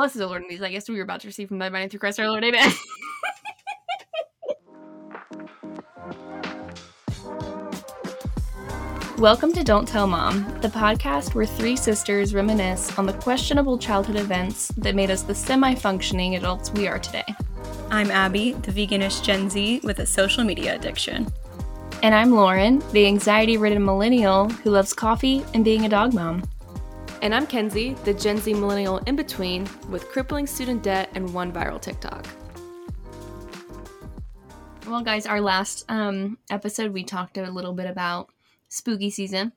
Blessed the Lord and these I guess we were about to receive from thy binding through Christ our Lord. Amen. Welcome to Don't Tell Mom, the podcast where three sisters reminisce on the questionable childhood events that made us the semi functioning adults we are today. I'm Abby, the veganish Gen Z with a social media addiction. And I'm Lauren, the anxiety ridden millennial who loves coffee and being a dog mom. And I'm Kenzie, the Gen Z millennial in between with crippling student debt and one viral TikTok. Well, guys, our last um, episode we talked a little bit about spooky season.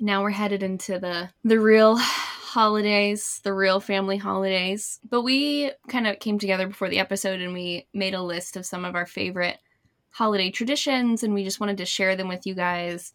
Now we're headed into the the real holidays, the real family holidays. But we kind of came together before the episode and we made a list of some of our favorite holiday traditions and we just wanted to share them with you guys.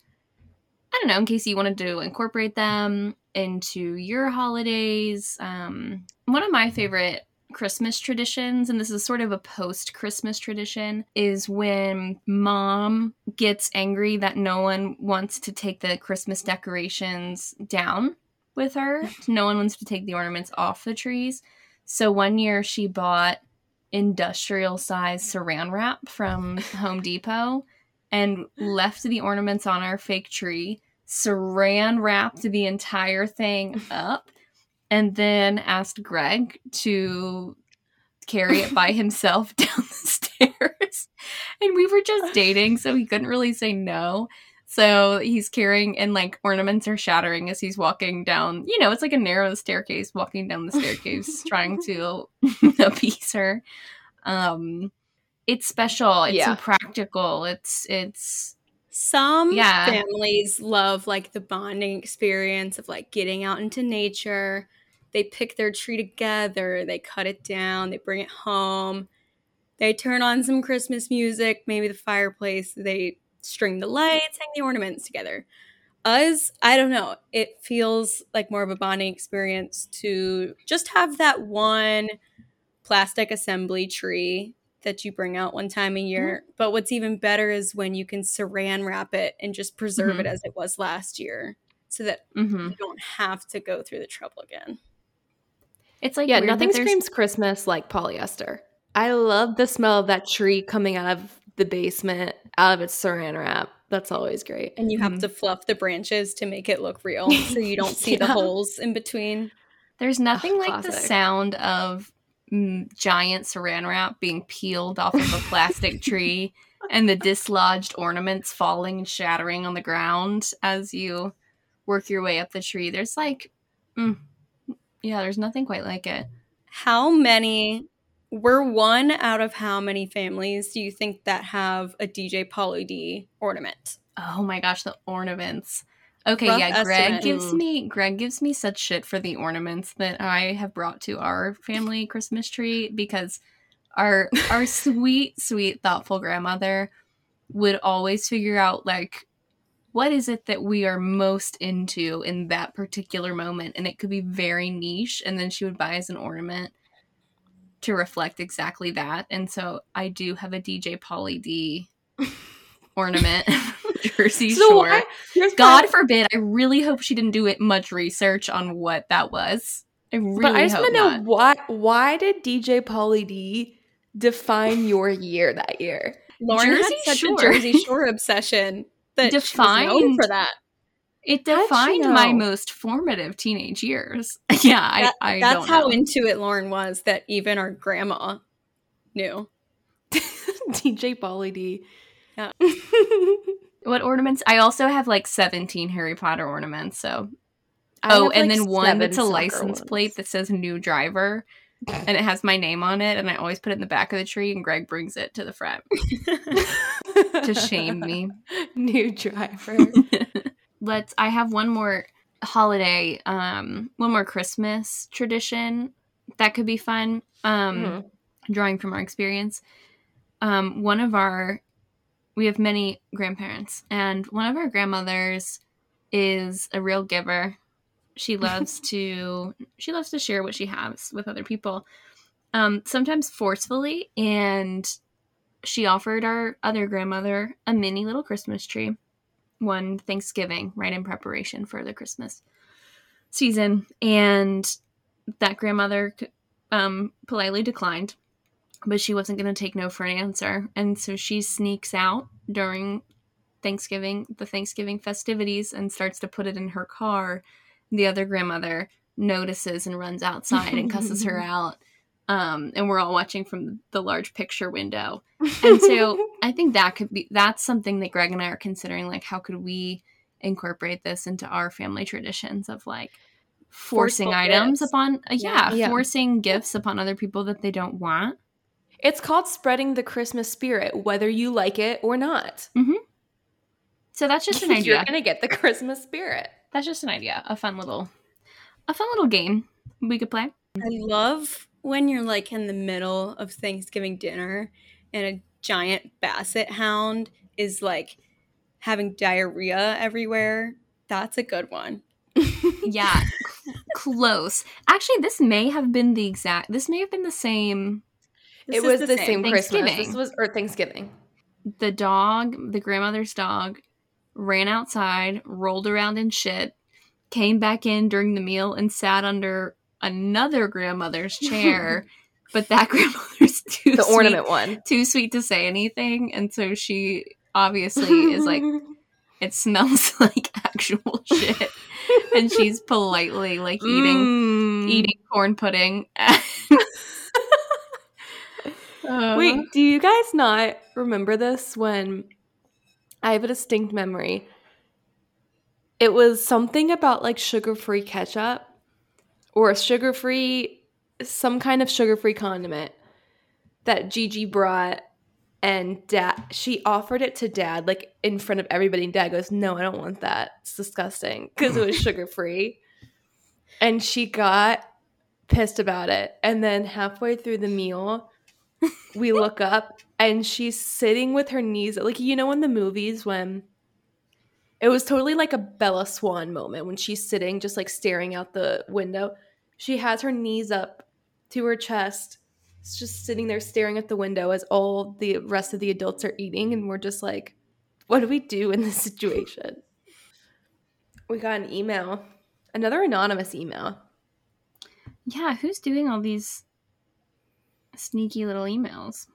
I don't know, in case you wanted to incorporate them into your holidays. Um, one of my favorite Christmas traditions, and this is sort of a post Christmas tradition, is when mom gets angry that no one wants to take the Christmas decorations down with her. no one wants to take the ornaments off the trees. So one year she bought industrial size saran wrap from Home Depot and left the ornaments on our fake tree, saran wrapped the entire thing up, and then asked Greg to carry it by himself down the stairs. And we were just dating, so he couldn't really say no. So he's carrying, and like ornaments are shattering as he's walking down. You know, it's like a narrow staircase, walking down the staircase, trying to appease her. Um, it's special. It's Yeah. so practical. It's it's Some Yeah. families love like the bonding experience of like getting out into nature. They pick their tree together, they cut it down, they bring it home. They turn on some Christmas music, maybe the fireplace, they string the lights, hang the ornaments together. Us, I don't know. It feels like more of a bonding experience to just have that one plastic assembly tree that you bring out one time a year. But what's even better is when you can saran wrap it and just preserve it Mhm. as it was last year so that mhm. you don't have to go through the trouble again. it's like yeah, nothing screams Christmas like polyester. I love the smell of that tree coming out of the basement, out of its saran wrap. That's always great. And you have Mhm. to fluff the branches to make it look real so you don't see the holes in between. There's nothing like the sound of giant saran wrap being peeled off of a plastic tree and the dislodged ornaments falling and shattering on the ground as you work your way up the tree. There's like, mm, yeah, there's nothing quite like it. How many we're one out of how many families do you think that have a DJ Pauly D ornament? Oh my gosh, the ornaments. Okay, Rough yeah, Greg estimate. gives me Greg gives me such shit for the ornaments that I have brought to our family Christmas tree because our our sweet, sweet, thoughtful grandmother would always figure out like what is it that we are most into in that particular moment? And it could be very niche and then she would buy us an ornament to reflect exactly that. And so i do have a dj Pauly d ornament jersey So short I- god my- forbid i really hope she didn't do it much research on what that was i really but I just want to know why why did DJ Pauly D define your year that year? Lauren Jersey had such Shore. a Jersey Shore obsession that she was known Defined- for that. it defined my most formative teenage years yeah That- i, I That's how into it Lauren was that even our grandma knew. DJ Pauly D. Yeah. What ornaments? I also have like 17 Harry Potter ornaments. So, I oh, and like, then one that's a license ones. plate that says new driver and it has my name on it. And I always put it in the back of the tree, and Greg brings it to the front to shame me. New driver. Let's, I have one more holiday, um, one more Christmas tradition that could be fun. Um, Mhm. drawing from our experience. Um, one of our, we have many grandparents, and one of our grandmothers is a real giver. She loves to she loves to share what she has with other people, um, sometimes forcefully. And she offered our other grandmother a mini little Christmas tree one Thanksgiving, right in preparation for the Christmas season, and that grandmother um, politely declined, but she wasn't going to take no for an answer. And so she sneaks out during Thanksgiving, the Thanksgiving festivities, and starts to put it in her car. The other grandmother notices and runs outside and cusses her out. Um, and we're all watching from the large picture window. And so I think that could be that's something that Greg and I are considering. Like, how could we incorporate this into our family traditions of like forcing Forceful items gifts. upon, uh, yeah, Yeah. Yeah. forcing gifts upon other people that they don't want. It's called spreading the Christmas spirit, whether you like it or not. Mm-hmm. So that's just an idea. You're gonna get the Christmas spirit. That's just an idea. A fun little, a fun little game we could play. I love when you're like in the middle of Thanksgiving dinner and a giant basset hound is like having diarrhea everywhere. That's a good one. Yeah, cl- close. Actually, this may have been the exact. This may have been the same. This it was the, same, Christmas. This was or Thanksgiving. The dog, the grandmother's dog, ran outside, rolled around in shit, came back in during the meal, and sat under another grandmother's chair. but that grandmother's too The sweet, ornament one. too sweet to say anything, and so she obviously is like, it smells like actual shit, and she's politely like eating Mm. eating corn pudding. Uh, Wait, do you guys not remember this when I have a distinct memory? It was something about like sugar free ketchup or a sugar free, some kind of sugar free condiment that Gigi brought. And dad, she offered it to dad, like in front of everybody. And dad goes, No, I don't want that. It's disgusting because it was sugar free. And she got pissed about it. And then halfway through the meal, we look up and she's sitting with her knees like you know in the movies when it was totally like a Bella Swan moment when she's sitting just like staring out the window. She has her knees up to her chest, just sitting there staring at the window as all the rest of the adults are eating and we're just like what do we do in this situation? We got an email, another anonymous email. yeah, who's doing all these sneaky little emails?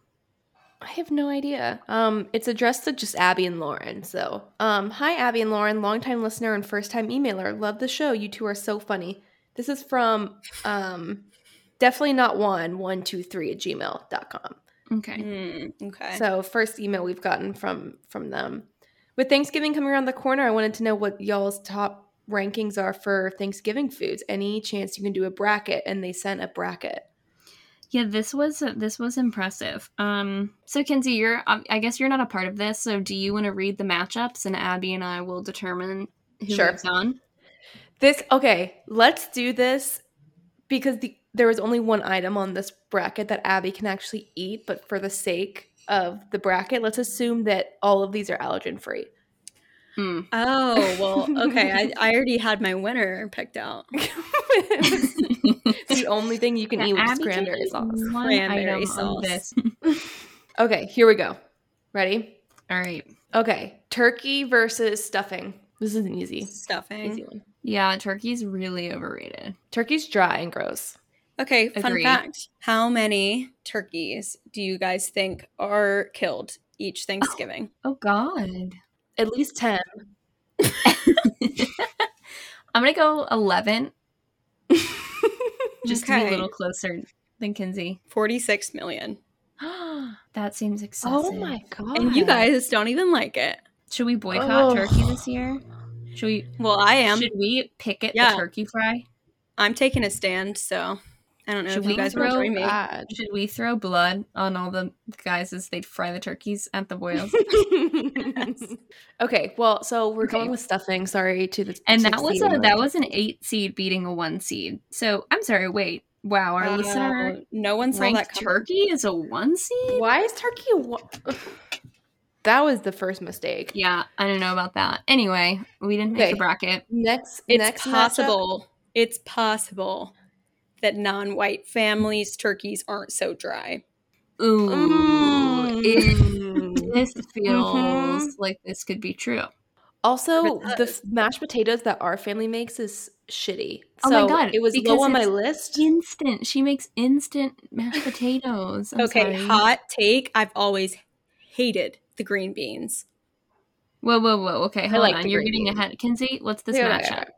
I have no idea. Um, it's addressed to just Abby and Lauren. So, um, hi Abby and Lauren, longtime listener and first time emailer. Love the show. You two are so funny. This is from um, definitely not one one two three at gmail.com. Okay. Mm, okay. So first email we've gotten from from them. With Thanksgiving coming around the corner, I wanted to know what y'all's top rankings are for Thanksgiving foods. Any chance you can do a bracket? And they sent a bracket. Yeah, this was this was impressive. Um, so Kenzie, you're um, I guess you're not a part of this. So do you want to read the matchups, and Abby and I will determine who Sure. moves on? This okay, let's do this because the there was only one item on this bracket that Abby can actually eat, but for the sake of the bracket, let's assume that all of these are allergen free. Hmm. oh, well, okay. I, I already had my winner picked out. the only thing you can Yeah, eat with Abby cranberry sauce. Cranberry sauce. This. Okay, here we go. Ready? All right. Okay, turkey versus stuffing. This is an easy, stuffing. easy Stuffing. one. Yeah, turkey's really overrated. Turkey's dry and gross. Okay, fun Agreed. fact. How many turkeys do you guys think are killed each Thanksgiving? Oh God. At least ten. I'm gonna go eleven, just to be a little closer than Kenzie. 46 million. that seems oh excessive. Oh my god! And you guys don't even like it. Should we boycott Oh. turkey this year? Should we? Well, I am. Should we picket Yeah. the turkey fry? I'm taking a stand, so I don't know Should if you we guys will throw- join me. Bad. Should we throw blood on all the guys as they'd fry the turkeys at the boils? okay, well, so we're Okay. going with stuffing. Sorry to the and to that was the a that was an eight seed beating a one seed. So I'm sorry. Wait. Wow. Our Wow, listener no one saw ranked that coming. turkey is a one seed. Why is turkey? A one- that was the first mistake. Yeah, I don't know about that. Anyway, we didn't make Okay. the bracket. Next, It's next matchup- possible. It's possible that non-white families' turkeys aren't so dry. Ooh, it- Mm. this feels Mhm. like this could be true. Also, the mashed potatoes that our family makes is shitty. Oh my God, it was low on my list. Instant. She makes instant mashed potatoes. I'm okay, sorry. hot take. I've always hated the green beans. Whoa, whoa, whoa. Okay, hold like on. You're getting beans. ahead. Kenzie, what's this Yeah, matchup?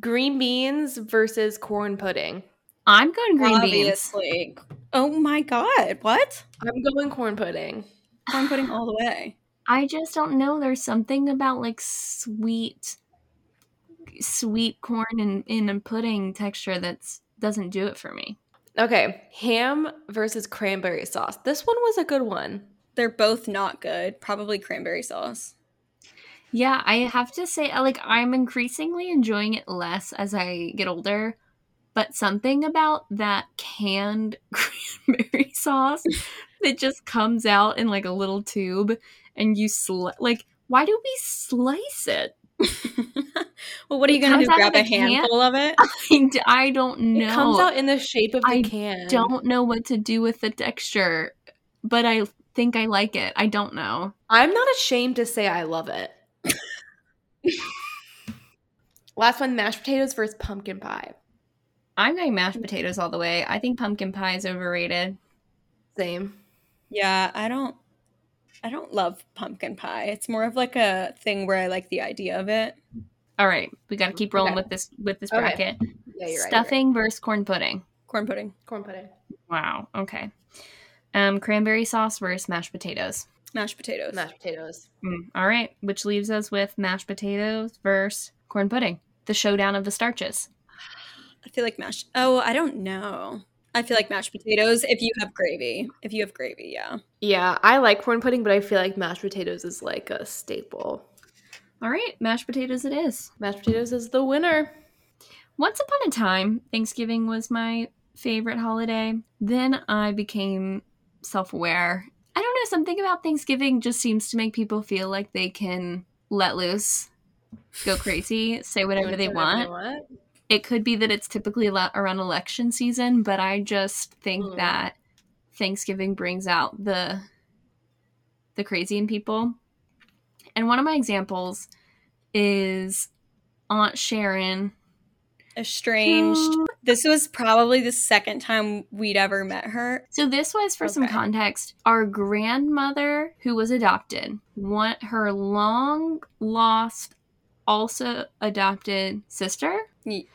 Green beans versus corn pudding. I'm going green beans. Obviously. Oh my god, what? I'm going corn pudding. Corn pudding all the way. I just don't know. There's something about like sweet, sweet corn in in a pudding texture that doesn't do it for me. Okay, ham versus cranberry sauce. This one was a good one. They're both not good. Probably cranberry sauce. Yeah, I have to say, like, I'm increasingly enjoying it less as I get older. But something about that canned cranberry sauce that just comes out in like a little tube and you sli- like, why do we slice it? well, what are you gonna do? Grab a can? handful of it? I don't know. It comes out in the shape of the I can. don't know what to do with the texture, but I think I like it. I don't know. I'm not ashamed to say I love it. Last one, mashed potatoes versus pumpkin pie. I'm going mashed potatoes all the way. I think pumpkin pie is overrated. Same. Yeah, I don't. I don't love pumpkin pie. It's more of like a thing where I like the idea of it. All right, we got to keep rolling Okay. with this with this Okay. bracket. Yeah, you're right. Stuffing versus corn pudding. Corn pudding, Corn pudding. Wow. Okay. Um, cranberry sauce versus mashed potatoes. mashed potatoes. Mashed potatoes. Mm, all right, which leaves us with mashed potatoes versus corn pudding. The showdown of the starches. I feel like mashed. Oh, I don't know. I feel like mashed potatoes if you have gravy. If you have gravy, yeah. Yeah, I like corn pudding, but I feel like mashed potatoes is like a staple. All right, mashed potatoes it is. Mashed potatoes is the winner. Once upon a time, Thanksgiving was my favorite holiday. Then I became self aware. I don't know, something about Thanksgiving just seems to make people feel like they can let loose, go crazy, say whatever they Whatever want. It could be that it's typically around election season, but I just think Mm. that Thanksgiving brings out the the crazy in people. And one of my examples is Aunt Sharon Estranged. This was probably the second time we'd ever met her. So this was for some context. Our grandmother, who was adopted, one her long lost, also adopted sister.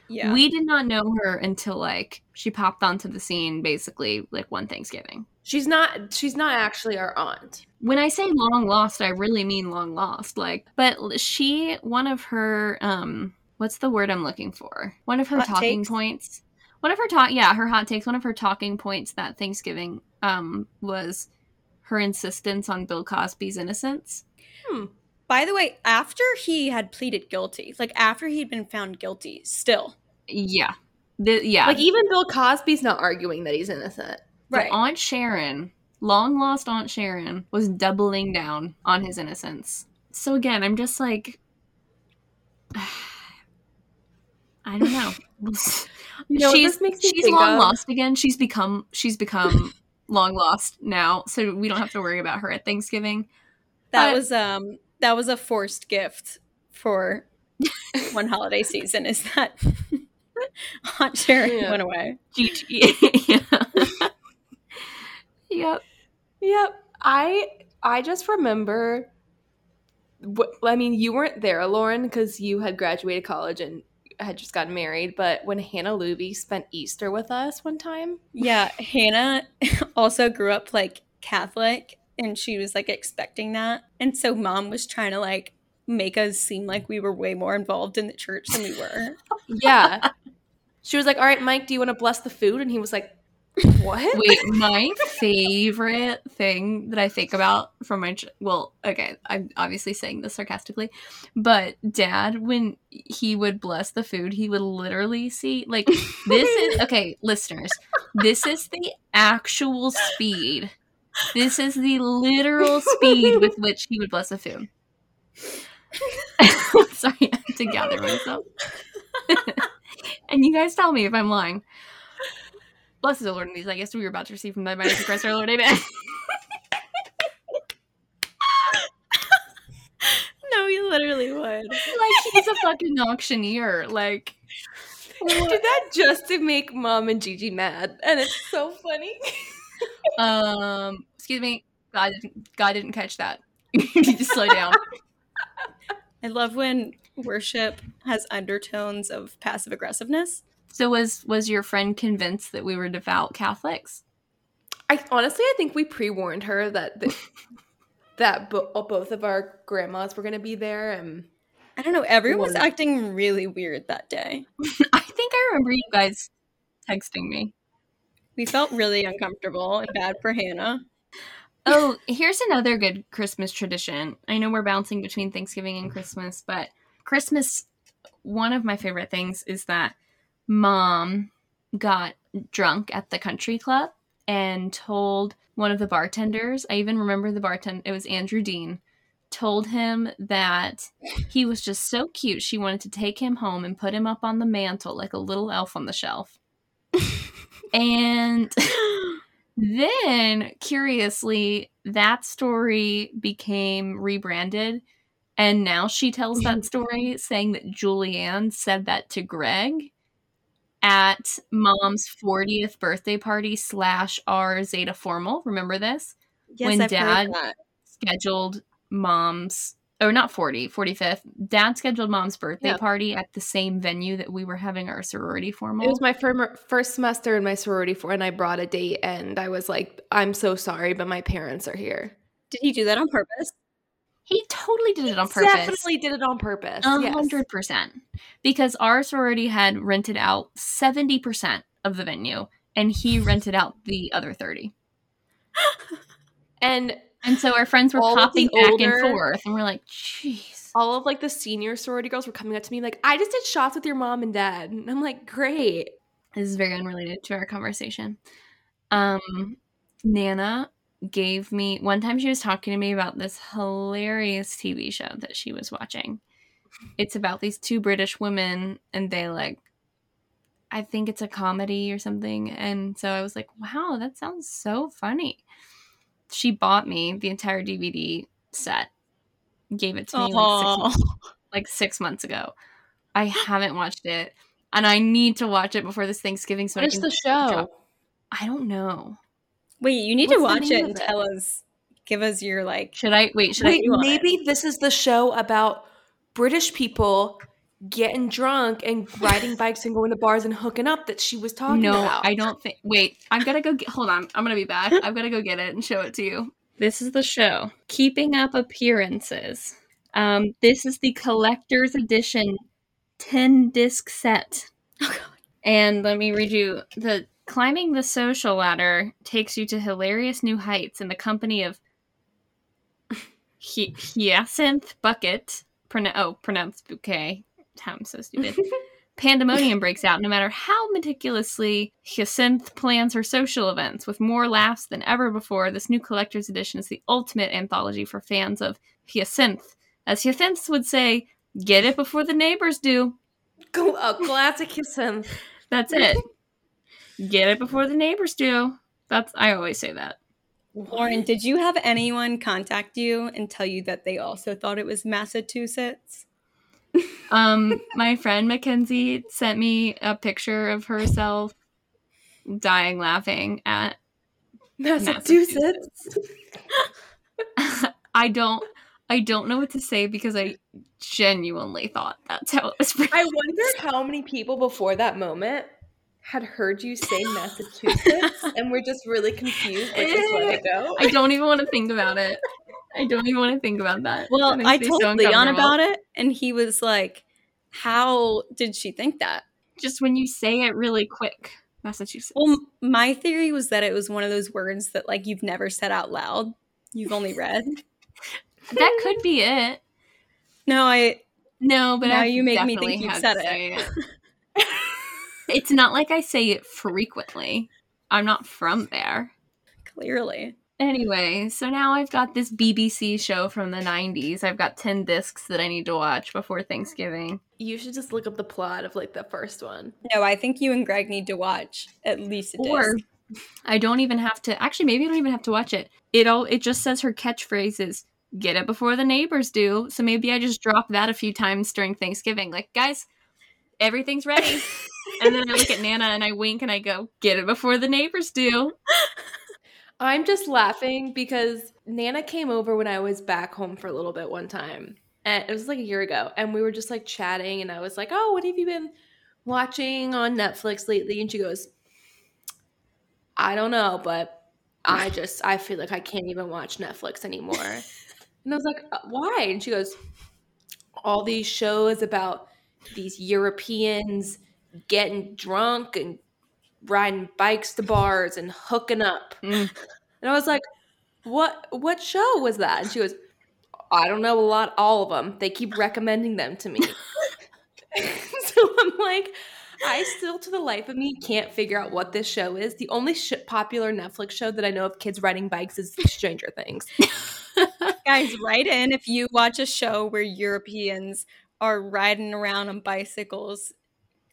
Yeah. We did not know her until like she popped onto the scene, basically like one Thanksgiving. She's not. She's not actually our aunt. When I say long lost, I really mean long lost. Like, but she, one of her, um, what's the word I'm looking for? One of her Hot talking takes? points. One of her talk, yeah, her hot takes. One of her talking points that Thanksgiving, um, was her insistence on Bill Cosby's innocence. Hmm. By the way, after he had pleaded guilty, like after he'd been found guilty, still. Yeah, the, yeah. Like even Bill Cosby's not arguing that he's innocent. But Right. Aunt Sharon, long lost Aunt Sharon, was doubling down on his innocence. So again, I'm just like, I don't know. You know she's this makes me she's long of? lost again. She's become she's become long lost now, so we don't have to worry about her at Thanksgiving. That But- was um that was a forced gift for one holiday season is that Aunt Sharon Yeah. went away. GG. yep. Yep. I I just remember. wh- I mean, you weren't there, Lauren, because you had graduated college and had just gotten married. But when Hannah Luby spent Easter with us one time, Yeah, Hannah also grew up like Catholic and she was like expecting that. And so mom was trying to like make us seem like we were way more involved in the church than we were. yeah, she was like, "All right, Mike, do you want to bless the food?" And he was like, "What?" Wait, my favorite thing that I think about from my ch- well, okay, I'm obviously saying this sarcastically, but dad when he would bless the food, he would literally see like this is okay, listeners. This is the actual speed. This is the literal speed with which he would bless a food. Sorry, I have to gather myself. and you guys tell me if I'm lying. Bless the Lord in these, I guess we were about to receive from thy mighty Christ our Lord, amen. no, you literally would. like he's a fucking auctioneer. Like did that just to make mom and Gigi mad, and it's so funny. Um, excuse me. God didn't. God didn't catch that. you need to slow down. I love when worship has undertones of passive aggressiveness. So was was your friend convinced that we were devout Catholics? I honestly, I think we pre warned her that the, that bo- both of our grandmas were going to be there, and I don't know. Everyone was acting really weird that day. I think I remember you guys texting me. We felt really uncomfortable and bad for Hannah. Oh, here's another good Christmas tradition. I know we're bouncing between Thanksgiving and Christmas, but Christmas, one of my favorite things is that mom got drunk at the country club and told one of the bartenders, I even remember the bartender, it was Andrew Dean, told him that he was just so cute. She wanted to take him home and put him up on the mantle like a little elf on the shelf. and then, curiously, that story became rebranded. And now she tells that story saying that Julianne said that to Greg at mom's 40th birthday party slash our Zeta formal. Remember this? Yes, When I've heard Dad-. Scheduled mom's, or not 40, 45th. Dad scheduled mom's birthday Yeah. party at the same venue that we were having our sorority formal. it was my firm, first semester in my sorority for, and I brought a date, and I was like, "I'm so sorry, but my parents are here." Did he do that on purpose? he totally did it on purpose. Definitely did it on purpose. A yes. hundred percent. Because our sorority had rented out seventy percent of the venue, and he rented out the other thirty. And And so our friends were All popping back older- and forth, and we're like, "Jeez." all of like the senior sorority girls were coming up to me like, "I just did shots with your mom and dad," and I'm like, "Great." This is very unrelated to our conversation. Um, Nana gave me one time she was talking to me about this hilarious TV show that she was watching. It's about these two British women, and they like, I think it's a comedy or something. And so I was like, wow, that sounds so funny. She bought me the entire DVD set, gave it to me like six, months, like six months ago. I haven't watched it, and I need to watch it before this Thanksgiving. So What I is the show? drop- I don't know. Wait, you need to What's the watch it of and it? tell us. Give us your like. Should I wait? Should I Wait, you on it? maybe this is the show about British people getting drunk and riding bikes and going to bars and hooking up that she was talking No, about. I don't think. Wait, I'm gonna go. Get, hold on, I'm gonna be back. I've gotta go get it and show it to you. This is the show, Keeping Up Appearances. Um, this is the collector's edition, ten disc set. Oh, God. And let me read you the climbing the social ladder takes you to hilarious new heights in the company of Hy- Hyacinth Bucket. Oh, pronounced bouquet. I'm so stupid. Pandemonium breaks out no matter how meticulously Hyacinth plans her social events. With more laughs than ever before, this new collector's edition is the ultimate anthology for fans of Hyacinth. As Hyacinth would say, get it before the neighbors do. Go- a uh, classic Hyacinth. That's it. Get it before the neighbors do. That's I always say that. Lauren, did you have anyone contact you and tell you that they also thought it was Massachusetts? Um, my friend Mackenzie sent me a picture of herself dying laughing at. Massachusetts. I don't. I don't know what to say because I genuinely thought that's how it was. I wonder how many people before that moment had heard you say Massachusetts and were just really confused, but just let it go. I don't even want to think about it. I don't even want to think about that. Well, That I told so Leon about it, and he was like, "How did she think that?" Just when you say it really quick, Massachusetts. Well, my theory was that it was one of those words that like you've never said out loud. You've only read. that could be it. No, I No, but Now I've you make me think you've said it. it. it's not like I say it frequently. I'm not from there. clearly. Anyway, so now I've got this BBC show from the 90s. I've got 10 discs that I need to watch before Thanksgiving. You should just look up the plot of like the first one. No, I think you and Greg need to watch at least a Or disc. I don't even have to actually maybe I don't even have to watch it. It all it just says her catchphrase is get it before the neighbors do. So maybe I just drop that a few times during Thanksgiving. Like, guys, everything's ready. and then I look at Nana and I wink and I go, get it before the neighbors do. I'm just laughing because Nana came over when I was back home for a little bit one time. And it was like a year ago. And we were just like chatting. And I was like, oh, what have you been watching on Netflix lately? And she goes, I don't know, but I just, I feel like I can't even watch Netflix anymore. and I was like, "Uh, why? And she goes, all these shows about these Europeans getting drunk and riding bikes to bars and hooking up. Mm. And I was like, "What what show was that?" And she goes, "I don't know a lot all of them. They keep recommending them to me." so I'm like, I still to the life of me can't figure out what this show is. The only sh- popular Netflix show that I know of kids riding bikes is Stranger Things. Guys, write in if you watch a show where Europeans are riding around on bicycles,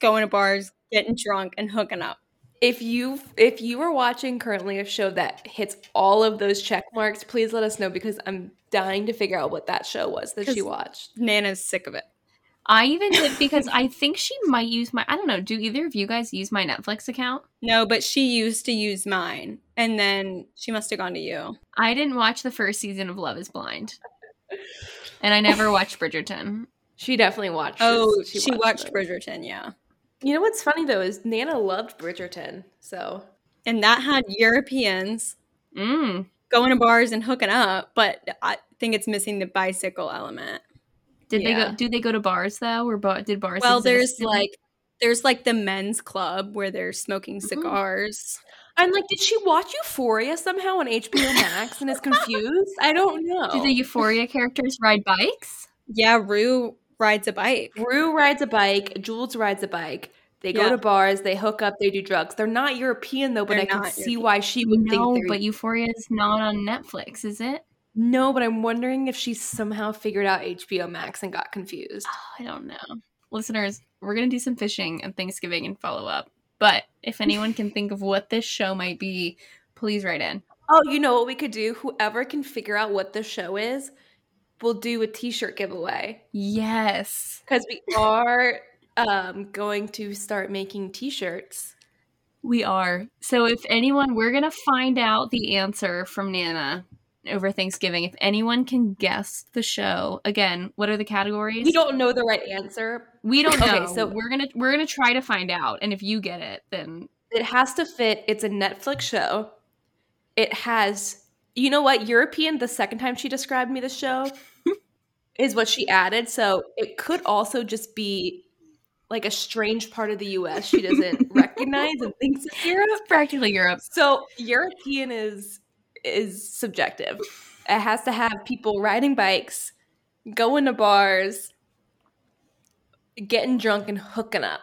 going to bars, getting drunk, and hooking up. If you if you are watching currently a show that hits all of those check marks, please let us know because I'm dying to figure out what that show was that she watched. Nana's sick of it. I even did because I think she might use my I don't know, do either of you guys use my Netflix account? No, but she used to use mine, and then she must have gone to you. I didn't watch the first season of Love is Blind. And I never watched Bridgerton. She definitely watched. Oh, she, watched those. Bridgerton, yeah. You know what's funny though is Nana loved Bridgerton. So And that had Europeans Mm. going to bars and hooking up, but I think it's missing the bicycle element. Did they go do they go to bars though? Or bar, did bars Well, exist there's in- like there's like the men's club where they're smoking Mm-hmm. cigars. I'm like, did she watch Euphoria somehow on HBO Max and is confused? I don't know. do the Euphoria characters ride bikes? Yeah, Rue rides a bike. Rue rides a bike. Jules rides a bike. They go Yeah. to bars. They hook up. They do drugs. They're not European though, but They're I can not see European. why she would No, think they're. but Euphoria is not on Netflix, is it? no, but I'm wondering if she somehow figured out HBO Max and got confused. Oh, I don't know. Listeners, we're gonna do some fishing at Thanksgiving and follow up. But if anyone can think of what this show might be, please write in. Oh, you know what we could do? Whoever can figure out what the show is, we'll do a T-shirt giveaway. Yes. because we are um, going to start making t-shirts We are. So if anyone, we're going to find out the answer from Nana over Thanksgiving. If anyone can guess the show, again, what are the categories? we don't know the right answer We don't know. Okay, so- we're gonna we're gonna try to find out, and if you get it, then it has to fit it's a netflix show it has you know what european the second time she described me the show is what she added so it could also just be like a strange part of the us she doesn't recognize and thinks it's europe it's practically Europe. So European is is subjective. It has to have people riding bikes, going to bars, getting drunk and hooking up.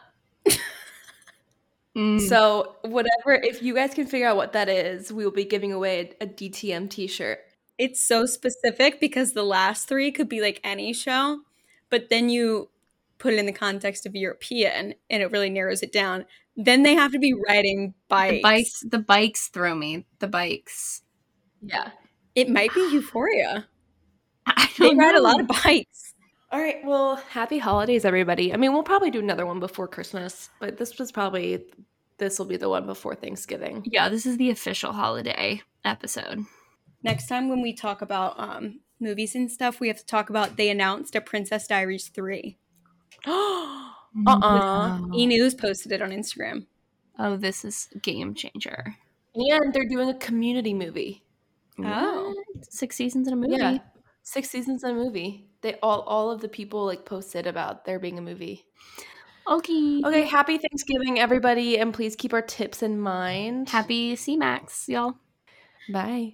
Mm. So whatever if you guys can figure out what that is, we will be giving away a, a DTM t-shirt. It's so specific because the last three could be like any show, but then you put it in the context of European and it really narrows it down. Then they have to be riding bikes. the bikes, the bikes throw me. The bikes. Yeah. It might be Euphoria. I They don't ride a lot of bikes. All right, well, happy holidays everybody. I mean, we'll probably do another one before Christmas, but this was probably this will be the one before Thanksgiving. Yeah, this is the official holiday episode. Next time when we talk about um, movies and stuff, we have to talk about they announced a Princess Diaries 3. Uh-uh. No. E News posted it on Instagram. Oh, this is game changer. And they're doing a community movie. Oh. What? six seasons in a movie. Yeah. Six seasons in a movie. They all all of the people like posted about there being a movie. Okay. Okay, happy Thanksgiving everybody and please keep our tips in mind. Happy C Max, y'all. Bye.